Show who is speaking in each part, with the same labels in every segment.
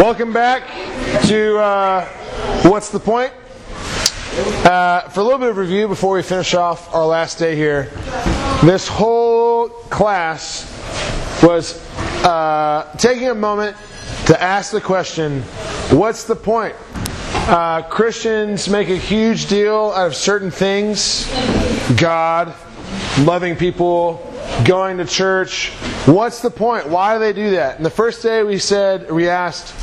Speaker 1: Welcome back to uh, What's the Point? Uh, for a little bit of review before we finish off our last day here, this whole class was uh, taking a moment to ask the question what's the point? Uh, Christians make a huge deal out of certain things God, loving people, going to church. What's the point? Why do they do that? And the first day we said, we asked,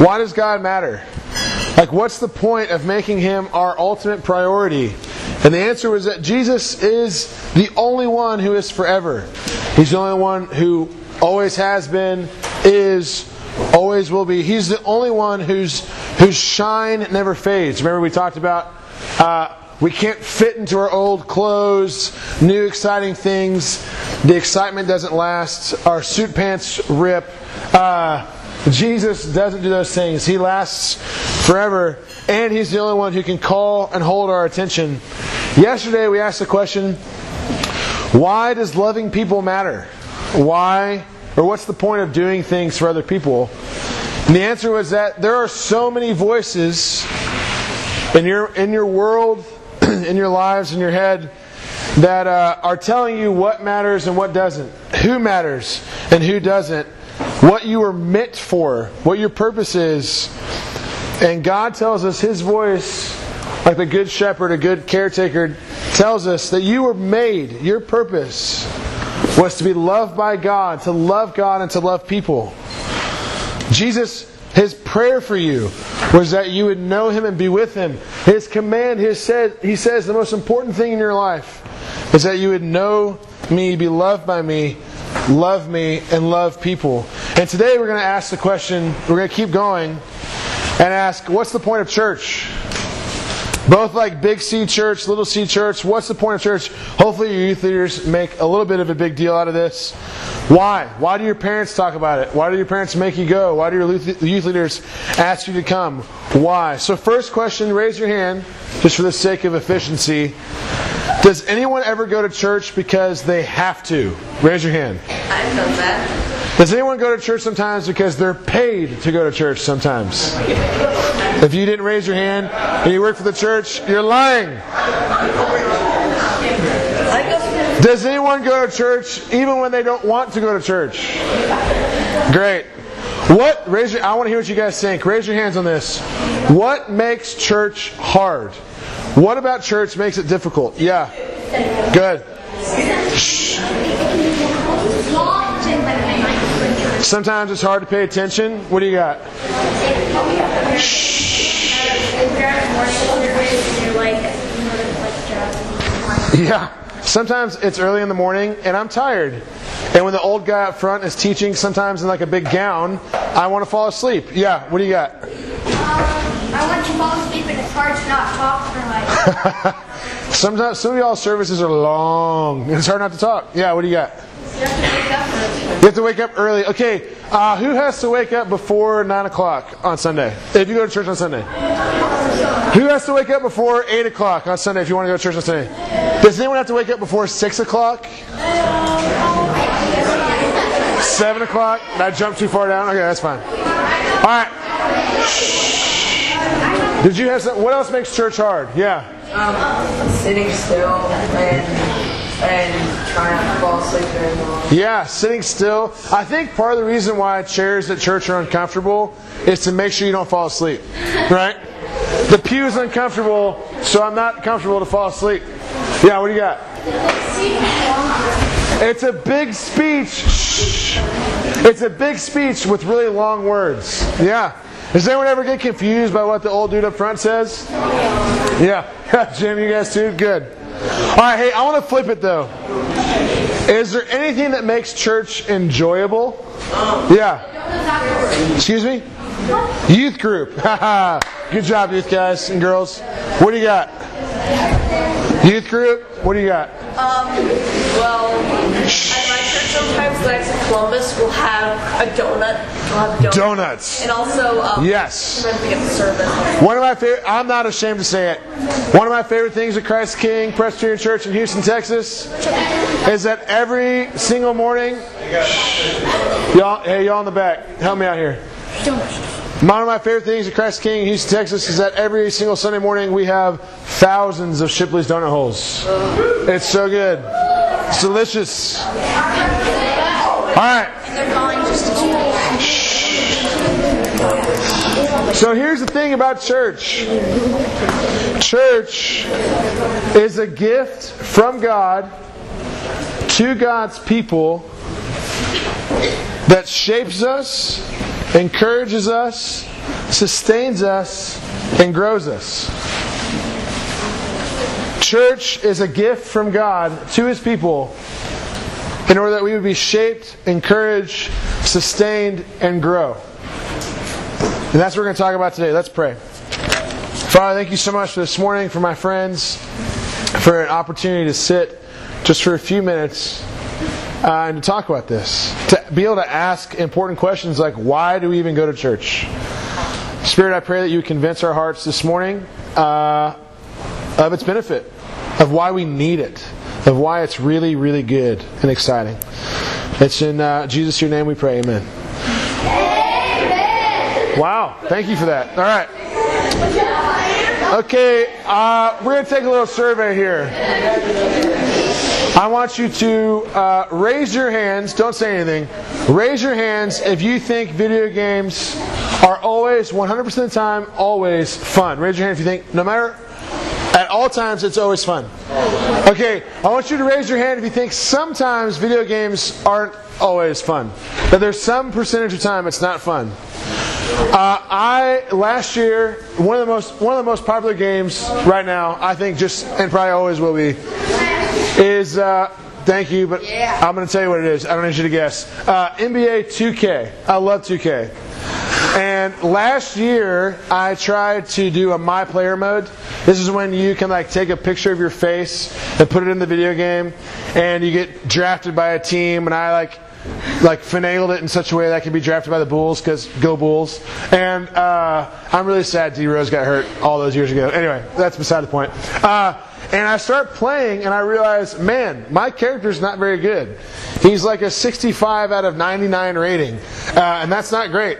Speaker 1: why does God matter? Like, what's the point of making Him our ultimate priority? And the answer was that Jesus is the only one who is forever. He's the only one who always has been, is, always will be. He's the only one whose whose shine never fades. Remember, we talked about uh, we can't fit into our old clothes, new exciting things. The excitement doesn't last. Our suit pants rip. Uh, Jesus doesn't do those things. He lasts forever, and He's the only one who can call and hold our attention. Yesterday, we asked the question why does loving people matter? Why, or what's the point of doing things for other people? And the answer was that there are so many voices in your, in your world, in your lives, in your head, that uh, are telling you what matters and what doesn't, who matters and who doesn't, what you were meant for, what your purpose is. And God tells us His voice, like the good shepherd, a good caretaker, tells us that you were made, your purpose was to be loved by God, to love God and to love people. Jesus, his prayer for you was that you would know him and be with him. His command, his said, he says the most important thing in your life is that you would know me, be loved by me, love me, and love people. And today we're going to ask the question, we're going to keep going and ask, what's the point of church? Both like Big C Church, Little C Church. What's the point of church? Hopefully, your youth leaders make a little bit of a big deal out of this. Why? Why do your parents talk about it? Why do your parents make you go? Why do your youth leaders ask you to come? Why? So, first question raise your hand, just for the sake of efficiency. Does anyone ever go to church because they have to? Raise your hand.
Speaker 2: I've done that.
Speaker 1: Does anyone go to church sometimes because they're paid to go to church sometimes? If you didn't raise your hand and you work for the church, you're lying. Does anyone go to church even when they don't want to go to church? Great. What raise your I want to hear what you guys think. Raise your hands on this. What makes church hard? What about church makes it difficult? Yeah. Good. Shh. Sometimes it's hard to pay attention. What do you got? Yeah. Sometimes it's early in the morning and I'm tired. And when the old guy up front is teaching, sometimes in like a big gown, I want to fall asleep. Yeah, what do you got?
Speaker 3: I want to fall asleep and it's hard to not talk for like.
Speaker 1: Sometimes some of y'all services are long. It's hard not to talk. Yeah, what do you got? You have to wake up early. Okay, uh, who has to wake up before 9 o'clock on Sunday? If you go to church on Sunday. Who has to wake up before 8 o'clock on Sunday if you want to go to church on Sunday? Does anyone have to wake up before 6 o'clock? 7 o'clock? Did I jump too far down? Okay, that's fine. All right. Did you have some? What else makes church hard? Yeah.
Speaker 2: Um, sitting still and and trying not to fall asleep very long.
Speaker 1: Yeah, sitting still. I think part of the reason why chairs at church are uncomfortable is to make sure you don't fall asleep. Right? The pew is uncomfortable, so I'm not comfortable to fall asleep. Yeah, what do you got? It's a big speech. Shh. It's a big speech with really long words. Yeah. Does anyone ever get confused by what the old dude up front says? Yeah. yeah. Jim, you guys too? Good. All right, hey, I want to flip it though. Is there anything that makes church enjoyable? Yeah. Excuse me? Youth group. Good job, youth guys and girls. What do you got? Youth group? What do you got?
Speaker 2: Um, well, sometimes the Knights of Columbus will have a donut. Have donuts.
Speaker 1: Donuts.
Speaker 2: And also, um,
Speaker 1: Yes.
Speaker 2: we get the service.
Speaker 1: One of my favorite, I'm not ashamed to say it. One of my favorite things at Christ King Presbyterian Church in Houston, Texas, is that every single morning, y'all, hey, y'all in the back, help me out here. One of my favorite things at Christ King in Houston, Texas is that every single Sunday morning we have thousands of Shipley's donut holes. It's so good. It's delicious. All right.
Speaker 3: As
Speaker 1: So here's the thing about church church is a gift from God to God's people that shapes us, encourages us, sustains us, and grows us. Church is a gift from God to His people in order that we would be shaped, encouraged, sustained, and grow. And that's what we're going to talk about today. Let's pray. Father, thank you so much for this morning, for my friends, for an opportunity to sit just for a few minutes uh, and to talk about this. To be able to ask important questions like, why do we even go to church? Spirit, I pray that you convince our hearts this morning uh, of its benefit, of why we need it, of why it's really, really good and exciting. It's in uh, Jesus' your name we pray. Amen. Wow, thank you for that. All right. Okay, uh, we're going to take a little survey here. I want you to uh, raise your hands, don't say anything. Raise your hands if you think video games are always, 100% of the time, always fun. Raise your hand if you think, no matter, at all times, it's always fun. Okay, I want you to raise your hand if you think sometimes video games aren't always fun. That there's some percentage of time it's not fun. Uh, I last year one of the most one of the most popular games right now I think just and probably always will be is uh, thank you but I'm going to tell you what it is I don't need you to guess uh, NBA 2K I love 2K and last year I tried to do a my player mode this is when you can like take a picture of your face and put it in the video game and you get drafted by a team and I like like finagled it in such a way that I could be drafted by the Bulls because go Bulls. And uh, I'm really sad D Rose got hurt all those years ago. Anyway, that's beside the point. Uh, and I start playing and I realize, man, my character's not very good. He's like a 65 out of 99 rating, uh, and that's not great.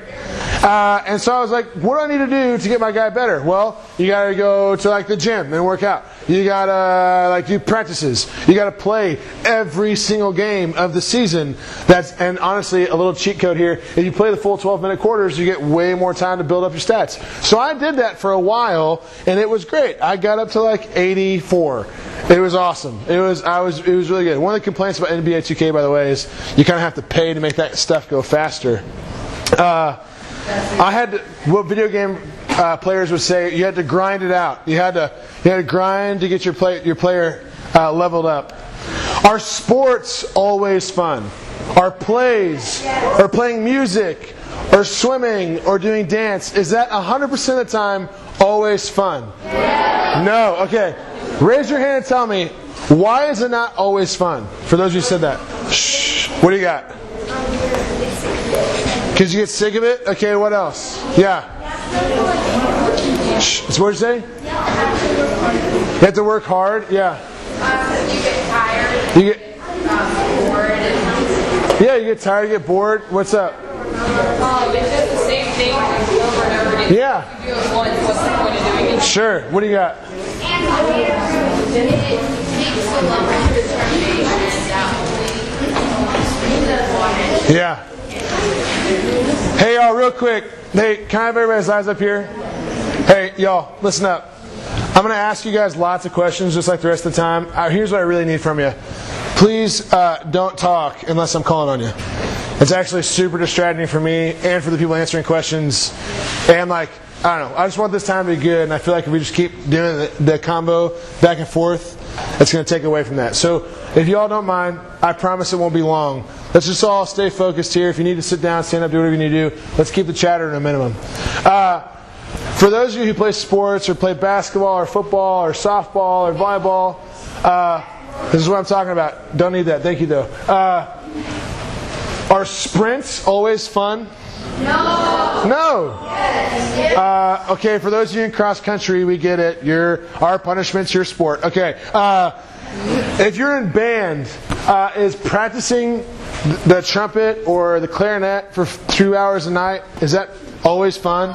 Speaker 1: Uh, and so I was like, what do I need to do to get my guy better? Well, you gotta go to like the gym and work out. You gotta like do practices. You gotta play every single game of the season. That's and honestly, a little cheat code here. If you play the full 12 minute quarters, you get way more time to build up your stats. So I did that for a while, and it was great. I got up to like 84. It was awesome. It was I was it was really good. One of the complaints about NBA 2K, by the way, is you kind of have to pay to make that stuff go faster. Uh, I had to, what video game uh, players would say. You had to grind it out. You had to you had to grind to get your play, your player uh, leveled up. Are sports always fun? Are plays or playing music or swimming or doing dance is that 100% of the time always fun? No. Okay. Raise your hand and tell me why is it not always fun? For those of you who said that. Shh. What do you got? Because you get sick of it? Okay, what else? Yeah. Shh. So what did you say? You have to work hard? Yeah.
Speaker 2: you get tired,
Speaker 1: You get
Speaker 2: um, bored, and
Speaker 1: Yeah, you get tired, you get bored. What's up?
Speaker 4: Um, it's just the same thing over and over again.
Speaker 1: Yeah.
Speaker 4: You do it once, what's the point of doing it?
Speaker 1: Sure. What do you got? Yeah. Hey, y'all, real quick. Hey, can I have everybody's eyes up here? Hey, y'all, listen up. I'm going to ask you guys lots of questions just like the rest of the time. Uh, here's what I really need from you. Please uh, don't talk unless I'm calling on you. It's actually super distracting for me and for the people answering questions. And, like, I don't know. I just want this time to be good, and I feel like if we just keep doing the, the combo back and forth, it's going to take away from that. So, if you all don't mind, I promise it won't be long. Let's just all stay focused here. If you need to sit down, stand up, do whatever you need to do. Let's keep the chatter to a minimum. Uh, for those of you who play sports or play basketball or football or softball or volleyball, uh, this is what I'm talking about. Don't need that. Thank you, though. Uh, are sprints always fun? No. No. Uh, okay, for those of you in cross country, we get it. Your our punishment's your sport. Okay. Uh, if you're in band, uh, is practicing the trumpet or the clarinet for two hours a night is that always fun?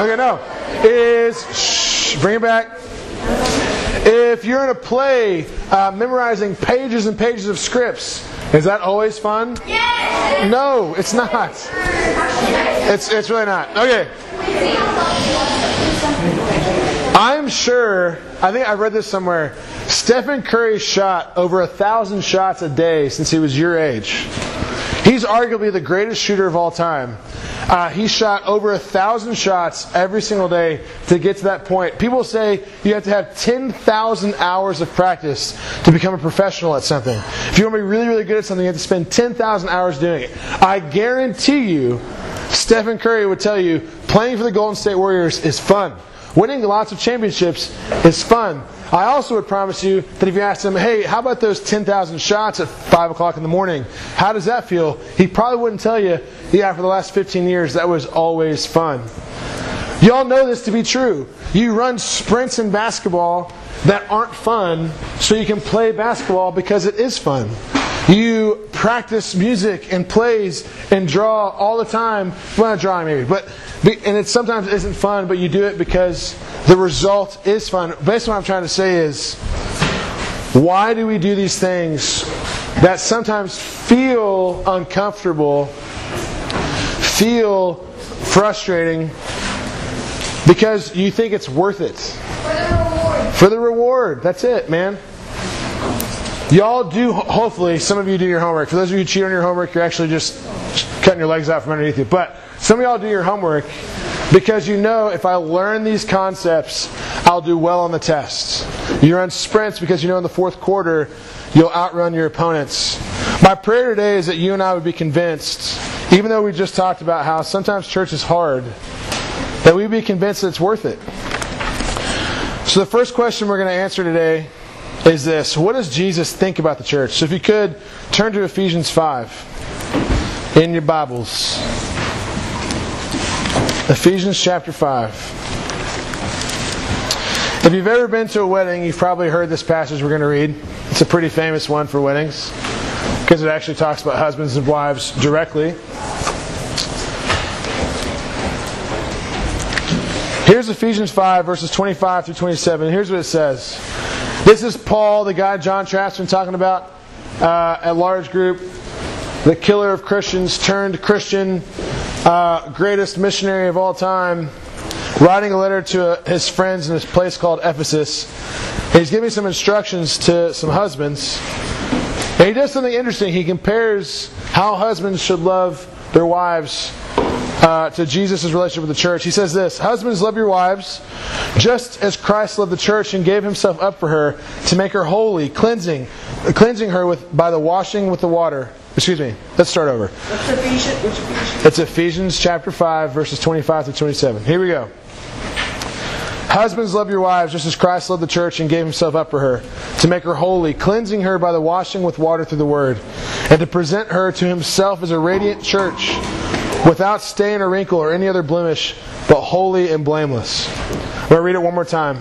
Speaker 1: Okay, no. Is, shh, bring it back. If you're in a play uh, memorizing pages and pages of scripts, is that always fun?
Speaker 3: Yes.
Speaker 1: No, it's not. It's, it's really not. Okay. I'm sure, I think I read this somewhere. Stephen Curry shot over a thousand shots a day since he was your age. He's arguably the greatest shooter of all time. Uh, he shot over a thousand shots every single day to get to that point. People say you have to have 10,000 hours of practice to become a professional at something. If you want to be really, really good at something, you have to spend 10,000 hours doing it. I guarantee you, Stephen Curry would tell you playing for the Golden State Warriors is fun. Winning lots of championships is fun. I also would promise you that if you asked him, hey, how about those 10,000 shots at 5 o'clock in the morning? How does that feel? He probably wouldn't tell you, yeah, for the last 15 years, that was always fun. Y'all know this to be true. You run sprints in basketball that aren't fun so you can play basketball because it is fun. You practice music and plays and draw all the time. Well, not drawing maybe, but and it sometimes isn't fun, but you do it because the result is fun. Basically, what I'm trying to say is, why do we do these things that sometimes feel uncomfortable, feel frustrating, because you think it's worth it?
Speaker 3: For the reward.
Speaker 1: For the reward. That's it, man. Y'all do, hopefully, some of you do your homework. For those of you who cheat on your homework, you're actually just cutting your legs out from underneath you. But some of y'all do your homework because you know if I learn these concepts, I'll do well on the test. You run sprints because you know in the fourth quarter, you'll outrun your opponents. My prayer today is that you and I would be convinced, even though we just talked about how sometimes church is hard, that we'd be convinced that it's worth it. So the first question we're going to answer today is this What does Jesus think about the church? So if you could, turn to Ephesians 5 in your Bibles. Ephesians chapter 5. If you've ever been to a wedding, you've probably heard this passage we're going to read. It's a pretty famous one for weddings because it actually talks about husbands and wives directly. Here's Ephesians 5, verses 25 through 27. Here's what it says. This is Paul, the guy John Trapp's been talking about uh, at large group, the killer of Christians turned Christian, uh, greatest missionary of all time, writing a letter to his friends in this place called Ephesus. He's giving some instructions to some husbands. And he does something interesting. He compares how husbands should love their wives uh, to Jesus' relationship with the church. He says this Husbands, love your wives, just as Christ loved the church and gave himself up for her to make her holy, cleansing, cleansing her with, by the washing with the water. Excuse me. Let's start over.
Speaker 5: What's Ephesians? Which Ephesians?
Speaker 1: It's Ephesians chapter 5, verses 25 to 27. Here we go. Husbands, love your wives just as Christ loved the church and gave himself up for her, to make her holy, cleansing her by the washing with water through the word, and to present her to himself as a radiant church, without stain or wrinkle or any other blemish, but holy and blameless. I'm going to read it one more time.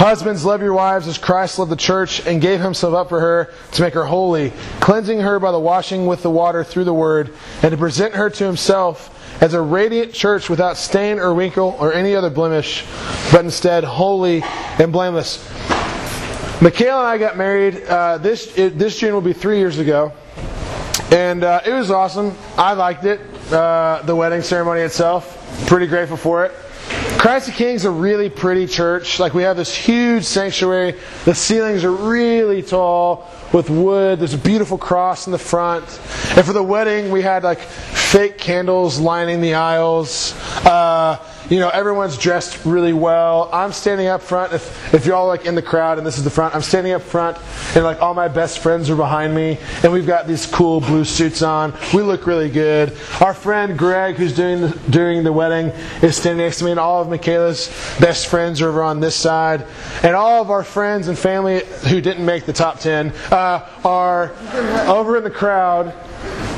Speaker 1: Husbands, love your wives as Christ loved the church and gave himself up for her to make her holy, cleansing her by the washing with the water through the word, and to present her to himself as a radiant church without stain or wrinkle or any other blemish, but instead holy and blameless. Michaela and I got married uh, this it, this June will be three years ago, and uh, it was awesome. I liked it. Uh, the wedding ceremony itself, pretty grateful for it. Christ the King's a really pretty church. Like we have this huge sanctuary. The ceilings are really tall with wood. There's a beautiful cross in the front. And for the wedding, we had like fake candles lining the aisles. Uh, you know, everyone's dressed really well. I'm standing up front. If, if y'all like in the crowd and this is the front, I'm standing up front and like all my best friends are behind me and we've got these cool blue suits on. We look really good. Our friend Greg, who's doing the, doing the wedding, is standing next to me and all of Michaela's best friends are over on this side. And all of our friends and family who didn't make the top 10 uh, are over in the crowd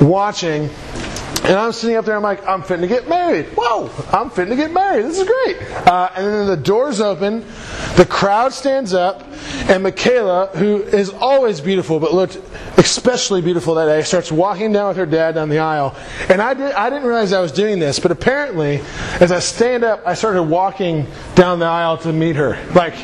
Speaker 1: watching And I'm sitting up there, I'm like, I'm to get married. Whoa, I'm to get married. This is great. Uh, and then the doors open, the crowd stands up, and Michaela, who is always beautiful but looked especially beautiful that day, starts walking down with her dad down the aisle. And I, did, I didn't realize I was doing this, but apparently, as I stand up, I started walking down the aisle to meet her. Like,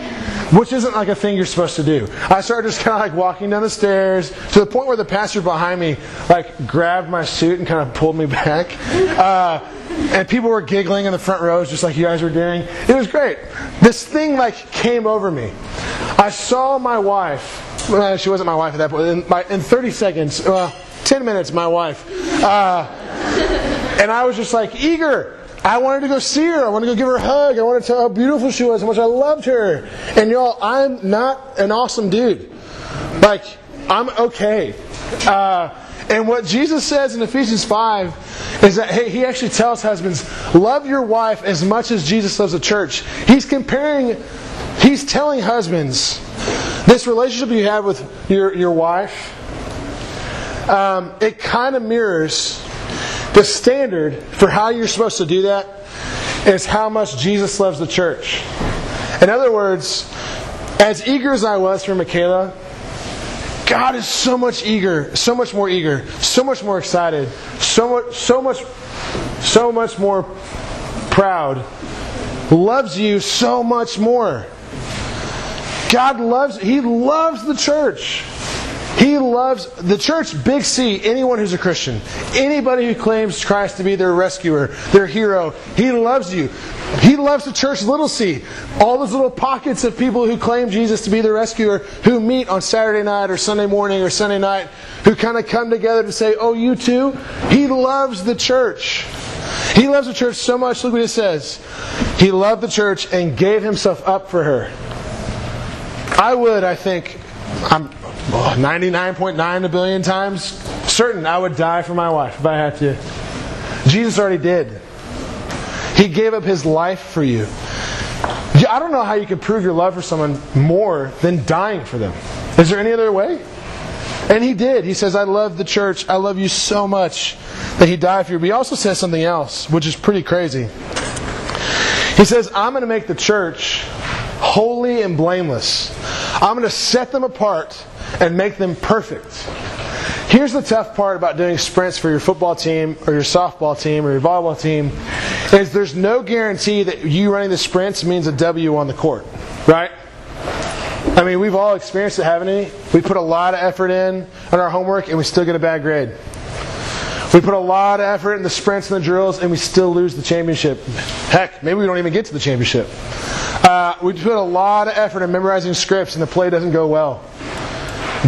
Speaker 1: which isn't like a thing you're supposed to do. I started just kind of like walking down the stairs to the point where the pastor behind me like grabbed my suit and kind of pulled me back. Uh, and people were giggling in the front rows just like you guys were doing. It was great. This thing like came over me. I saw my wife. Well, she wasn't my wife at that point. In, my, in 30 seconds, well, 10 minutes, my wife. Uh, and I was just like eager. I wanted to go see her. I wanted to go give her a hug. I wanted to tell how beautiful she was, how much I loved her. And y'all, I'm not an awesome dude. Like, I'm okay. Uh, and what Jesus says in Ephesians 5 is that hey, he actually tells husbands, love your wife as much as Jesus loves the church. He's comparing, he's telling husbands, this relationship you have with your, your wife, um, it kind of mirrors the standard for how you're supposed to do that is how much Jesus loves the church. In other words, as eager as I was for Michaela, God is so much eager, so much more eager, so much more excited, so much, so much, so much more proud, loves you so much more. God loves, He loves the church. He loves the church, big C, anyone who's a Christian. Anybody who claims Christ to be their rescuer, their hero. He loves you. He loves the church, little c. All those little pockets of people who claim Jesus to be their rescuer, who meet on Saturday night or Sunday morning or Sunday night, who kind of come together to say, Oh, you too? He loves the church. He loves the church so much, look what it says. He loved the church and gave himself up for her. I would, I think, I'm 99.9 a billion times certain I would die for my wife if I had to. Jesus already did. He gave up his life for you. I don't know how you could prove your love for someone more than dying for them. Is there any other way? And he did. He says, I love the church. I love you so much that he died for you. But he also says something else, which is pretty crazy. He says, I'm going to make the church holy and blameless. I'm going to set them apart and make them perfect. Here's the tough part about doing sprints for your football team or your softball team or your volleyball team is there's no guarantee that you running the sprints means a W on the court, right? I mean, we've all experienced it, haven't we? We put a lot of effort in on our homework and we still get a bad grade. We put a lot of effort in the sprints and the drills and we still lose the championship. Heck, maybe we don't even get to the championship. Uh, we put a lot of effort in memorizing scripts and the play doesn't go well.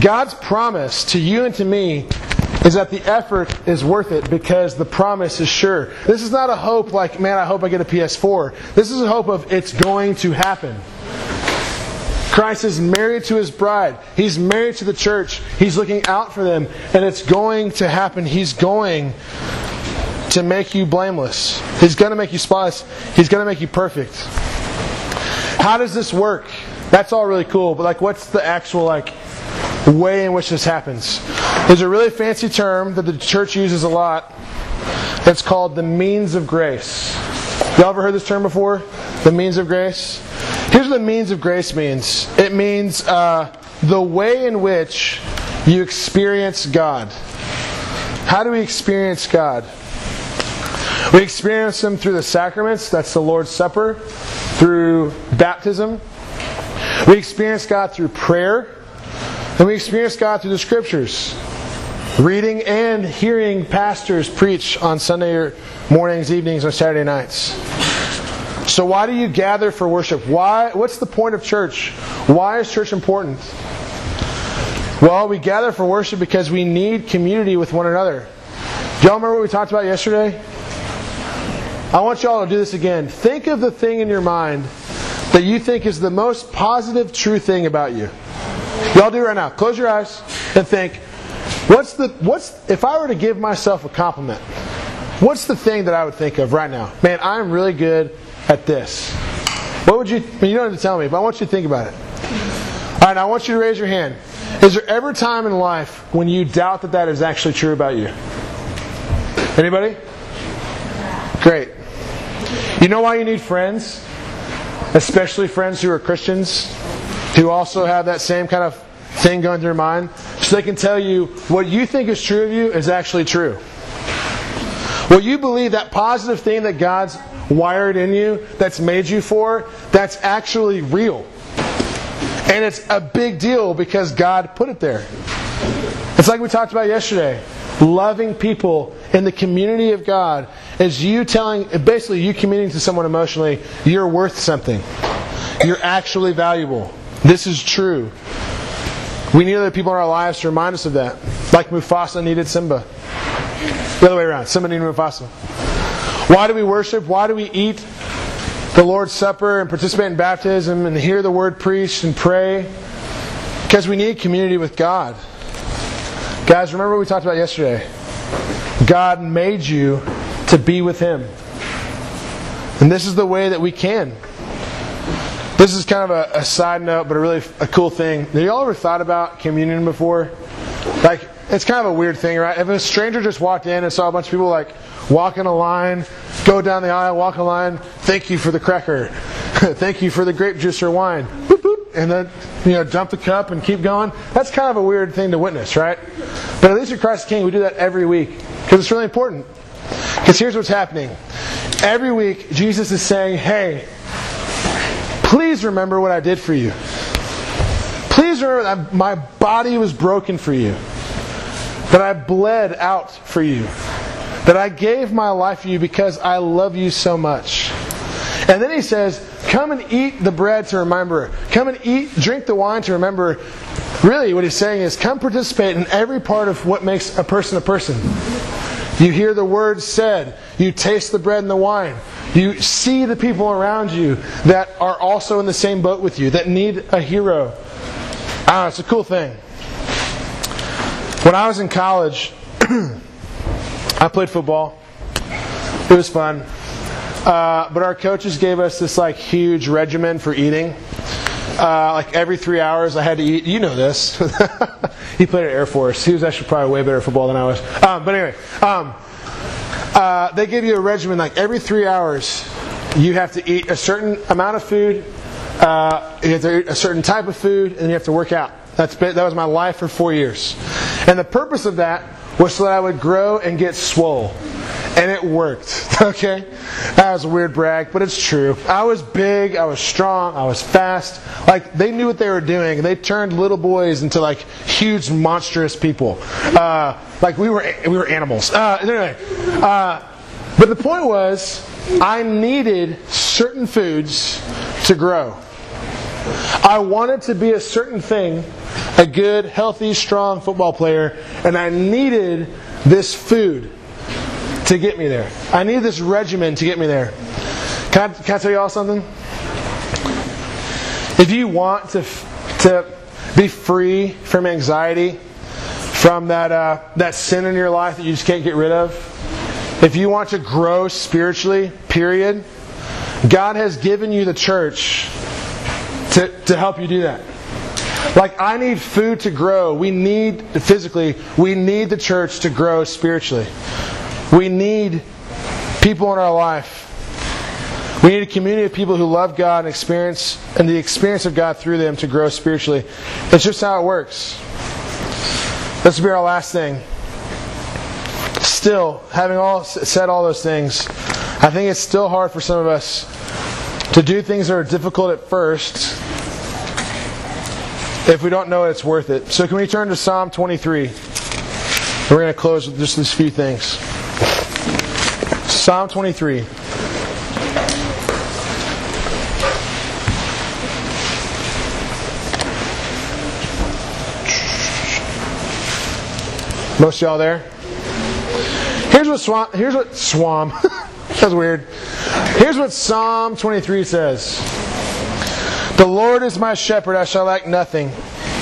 Speaker 1: God's promise to you and to me is that the effort is worth it because the promise is sure. This is not a hope like, man, I hope I get a PS4. This is a hope of it's going to happen. Christ is married to his bride. He's married to the church. He's looking out for them, and it's going to happen. He's going to make you blameless. He's going to make you spotless. He's going to make you perfect. How does this work? That's all really cool, but like, what's the actual like way in which this happens. There's a really fancy term that the church uses a lot. It's called the means of grace. Y'all ever heard this term before? The means of grace? Here's what the means of grace means it means uh, the way in which you experience God. How do we experience God? We experience Him through the sacraments, that's the Lord's Supper, through baptism. We experience God through prayer. And we experience God through the scriptures. Reading and hearing pastors preach on Sunday mornings, evenings, or Saturday nights. So why do you gather for worship? Why what's the point of church? Why is church important? Well, we gather for worship because we need community with one another. Do y'all remember what we talked about yesterday? I want y'all to do this again. Think of the thing in your mind that you think is the most positive, true thing about you. Y'all do right now. Close your eyes and think, what's the what's if I were to give myself a compliment? What's the thing that I would think of right now? Man, I'm really good at this. What would you you don't have to tell me, but I want you to think about it. All right, I want you to raise your hand. Is there ever time in life when you doubt that that is actually true about you? Anybody? Great. You know why you need friends? Especially friends who are Christians, who also have that same kind of thing going through their mind, so they can tell you what you think is true of you is actually true. What you believe, that positive thing that God's wired in you, that's made you for, that's actually real. And it's a big deal because God put it there. It's like we talked about yesterday. Loving people in the community of God is you telling, basically, you communicating to someone emotionally, you're worth something. You're actually valuable. This is true. We need other people in our lives to remind us of that. Like Mufasa needed Simba. The other way around. Simba needed Mufasa. Why do we worship? Why do we eat the Lord's Supper and participate in baptism and hear the word preached and pray? Because we need community with God. Guys, remember what we talked about yesterday? God made you to be with Him. And this is the way that we can. This is kind of a, a side note, but a really a cool thing. Have y'all ever thought about communion before? Like, it's kind of a weird thing, right? If a stranger just walked in and saw a bunch of people like walk in a line, go down the aisle, walk a line, thank you for the cracker, thank you for the grape juice or wine, boop, boop, and then you know dump the cup and keep going. That's kind of a weird thing to witness, right? But at least at Christ King, we do that every week because it's really important. Because here's what's happening: every week, Jesus is saying, "Hey, please remember what I did for you. Please remember that my body was broken for you, that I bled out for you." That I gave my life for you because I love you so much. And then he says, Come and eat the bread to remember. Come and eat, drink the wine to remember. Really, what he's saying is, come participate in every part of what makes a person a person. You hear the words said, you taste the bread and the wine, you see the people around you that are also in the same boat with you, that need a hero. Ah, it's a cool thing. When I was in college, I played football. It was fun. Uh, but our coaches gave us this like huge regimen for eating. Uh, like every three hours, I had to eat. You know this. he played at Air Force. He was actually probably way better at football than I was. Um, but anyway, um, uh, they give you a regimen like every three hours, you have to eat a certain amount of food, uh, you have to eat a certain type of food, and you have to work out. That's been, that was my life for four years. And the purpose of that was so that I would grow and get swole. And it worked. Okay? That was a weird brag, but it's true. I was big, I was strong, I was fast. Like, they knew what they were doing. and They turned little boys into, like, huge, monstrous people. Uh, like, we were, we were animals. Uh, anyway. Uh, but the point was, I needed certain foods to grow. I wanted to be a certain thing a good, healthy, strong football player, and I needed this food to get me there. I needed this regimen to get me there. Can I, can I tell you all something? If you want to, to be free from anxiety, from that, uh, that sin in your life that you just can't get rid of, if you want to grow spiritually, period, God has given you the church to, to help you do that. Like, I need food to grow. We need, physically, we need the church to grow spiritually. We need people in our life. We need a community of people who love God and experience and the experience of God through them to grow spiritually. It's just how it works. This will be our last thing. Still, having all said all those things, I think it's still hard for some of us to do things that are difficult at first if we don't know it, it's worth it. So, can we turn to Psalm 23? We're going to close with just these few things. Psalm 23. Most y'all there? Here's what Swam. Here's what Swam. That's weird. Here's what Psalm 23 says. The Lord is my shepherd, I shall lack nothing.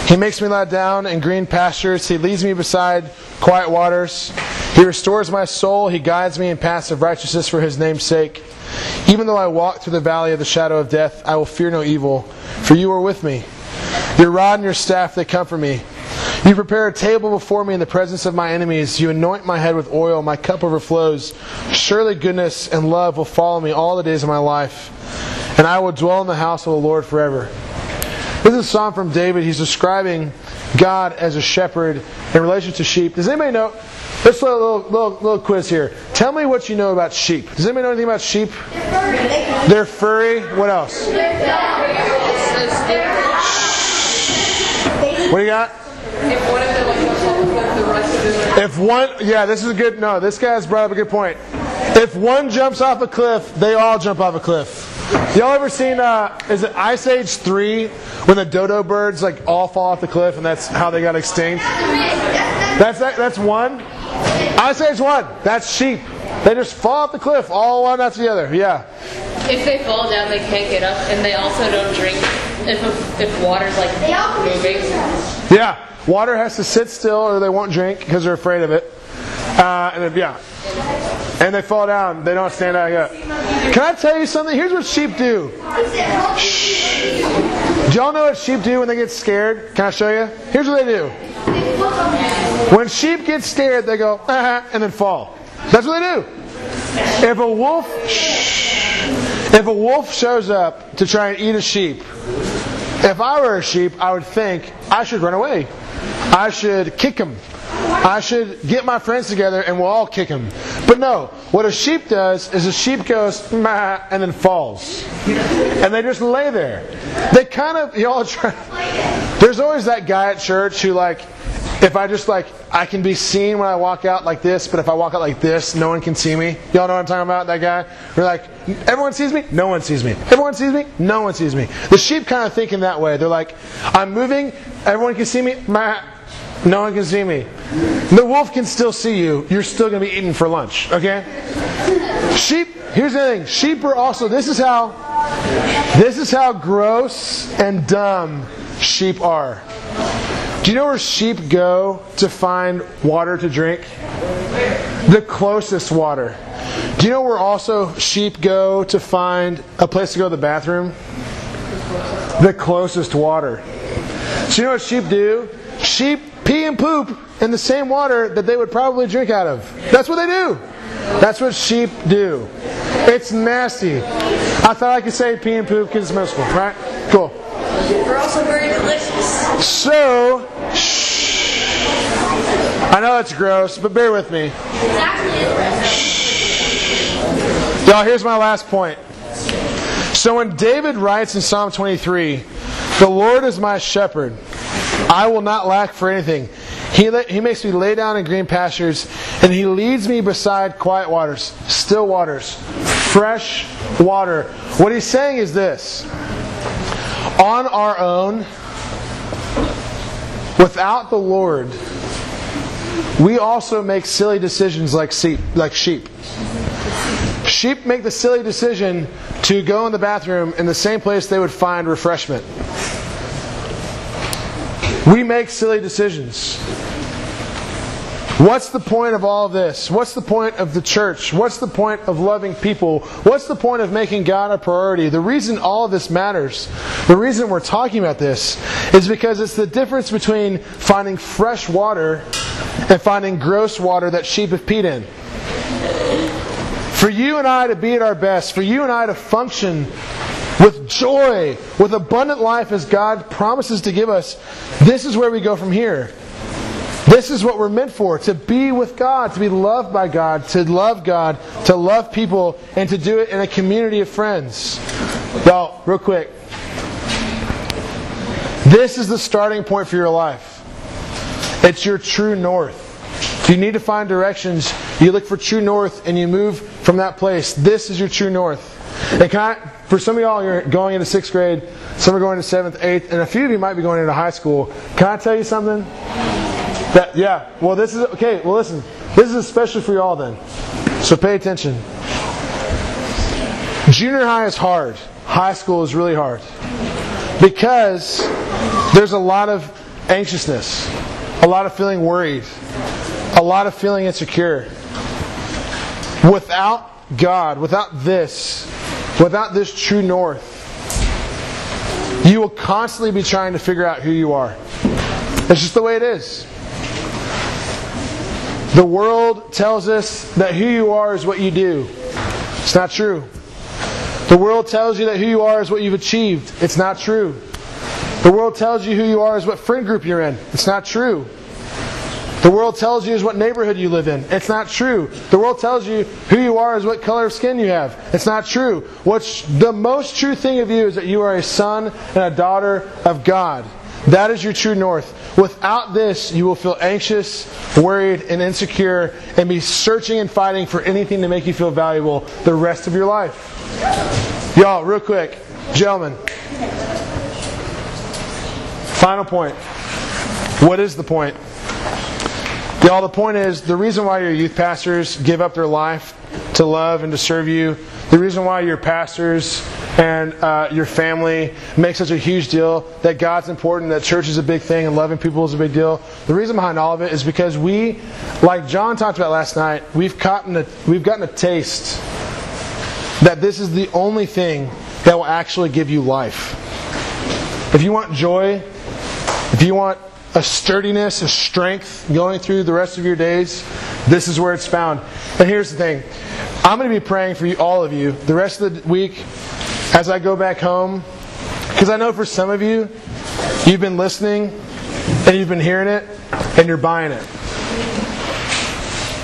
Speaker 1: He makes me lie down in green pastures. He leads me beside quiet waters. He restores my soul. He guides me in paths of righteousness for his name's sake. Even though I walk through the valley of the shadow of death, I will fear no evil, for you are with me. Your rod and your staff, they comfort me. You prepare a table before me in the presence of my enemies. You anoint my head with oil. My cup overflows. Surely goodness and love will follow me all the days of my life, and I will dwell in the house of the Lord forever. This is a psalm from David. He's describing God as a shepherd in relation to sheep. Does anybody know? Let's do a little, little, little quiz here. Tell me what you know about sheep. Does anybody know anything about sheep? They're furry. What else? What do you got?
Speaker 4: If one
Speaker 1: yeah, this is a good. No, this guy's brought up a good point. If one jumps off a cliff, they all jump off a cliff. Y'all ever seen? Uh, is it Ice Age three when the dodo birds like all fall off the cliff and that's how they got extinct? That's that, that's one. Ice Age one. That's sheep. They just fall off the cliff, all one after the other. Yeah.
Speaker 6: If they fall down, they can't get up, and they also don't drink if if water's like moving.
Speaker 1: Yeah, water has to sit still or they won't drink because they're afraid of it. Uh, and then, yeah, and they fall down. They don't stand back up. Can I tell you something? Here's what sheep do. Shh. Do y'all know what sheep do when they get scared? Can I show you? Here's what they do. When sheep get scared, they go "Ah," and then fall. That's what they do. If a wolf, if a wolf shows up to try and eat a sheep, if I were a sheep, I would think I should run away. I should kick him. I should get my friends together and we'll all kick him. But no, what a sheep does is a sheep goes and then falls, and they just lay there. They kind of y'all try. There's always that guy at church who like, if I just like, I can be seen when I walk out like this, but if I walk out like this, no one can see me. Y'all know what I'm talking about? That guy. We're like, everyone sees me, no one sees me. Everyone sees me, no one sees me. The sheep kind of think in that way. They're like, I'm moving, everyone can see me, "Mah." No one can see me. The wolf can still see you. You're still going to be eating for lunch. Okay. Sheep. Here's the thing. Sheep are also. This is how. This is how gross and dumb sheep are. Do you know where sheep go to find water to drink? The closest water. Do you know where also sheep go to find a place to go to the bathroom? The closest water. So you know what sheep do? Sheep pee and poop in the same water that they would probably drink out of. That's what they do. That's what sheep do. It's nasty. I thought I could say pee and poop because it's merciful, right? Cool.
Speaker 2: They're also very delicious.
Speaker 1: So, shh. I know it's gross, but bear with me. Y'all, here's my last point. So when David writes in Psalm 23, The Lord is my shepherd, I will not lack for anything. He, la- he makes me lay down in green pastures, and He leads me beside quiet waters, still waters, fresh water. What He's saying is this on our own, without the Lord, we also make silly decisions like sheep. Like sheep. Sheep make the silly decision to go in the bathroom in the same place they would find refreshment. We make silly decisions. What's the point of all this? What's the point of the church? What's the point of loving people? What's the point of making God a priority? The reason all of this matters, the reason we're talking about this, is because it's the difference between finding fresh water and finding gross water that sheep have peed in. For you and I to be at our best, for you and I to function with joy, with abundant life as God promises to give us, this is where we go from here. This is what we're meant for to be with God, to be loved by God, to love God, to love people, and to do it in a community of friends. Y'all, real quick. This is the starting point for your life. It's your true north. If you need to find directions, you look for true north and you move from that place. This is your true north. And can I, for some of y'all, you're going into sixth grade, some are going to seventh, eighth, and a few of you might be going into high school. Can I tell you something? That, yeah. Well, this is okay. Well, listen. This is especially for y'all then. So pay attention. Junior high is hard. High school is really hard because there's a lot of anxiousness, a lot of feeling worried, a lot of feeling insecure. Without God, without this, without this true north, you will constantly be trying to figure out who you are. It's just the way it is. The world tells us that who you are is what you do. It's not true. The world tells you that who you are is what you've achieved. It's not true. The world tells you who you are is what friend group you're in. It's not true. The world tells you is what neighborhood you live in. It's not true. The world tells you who you are is what color of skin you have. It's not true. What's the most true thing of you is that you are a son and a daughter of God. That is your true north. Without this, you will feel anxious, worried, and insecure, and be searching and fighting for anything to make you feel valuable the rest of your life. Y'all, real quick, gentlemen. Final point. What is the point? Y'all, the point is the reason why your youth pastors give up their life to love and to serve you, the reason why your pastors and uh, your family make such a huge deal that God's important, that church is a big thing, and loving people is a big deal. The reason behind all of it is because we, like John talked about last night, we've gotten a, we've gotten a taste that this is the only thing that will actually give you life. If you want joy, if you want a sturdiness, a strength going through the rest of your days, this is where it's found. And here's the thing I'm going to be praying for you, all of you, the rest of the week as I go back home. Because I know for some of you, you've been listening and you've been hearing it and you're buying it.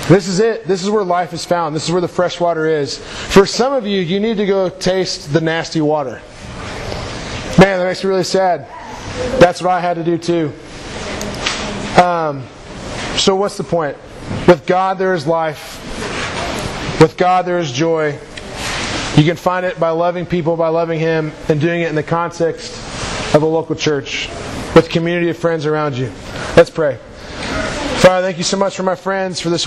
Speaker 1: This is it. This is where life is found. This is where the fresh water is. For some of you, you need to go taste the nasty water. Man, that makes me really sad. That's what I had to do too. Um, so, what's the point? With God, there is life. With God, there is joy. You can find it by loving people, by loving Him, and doing it in the context of a local church with community of friends around you. Let's pray. Father, thank you so much for my friends for this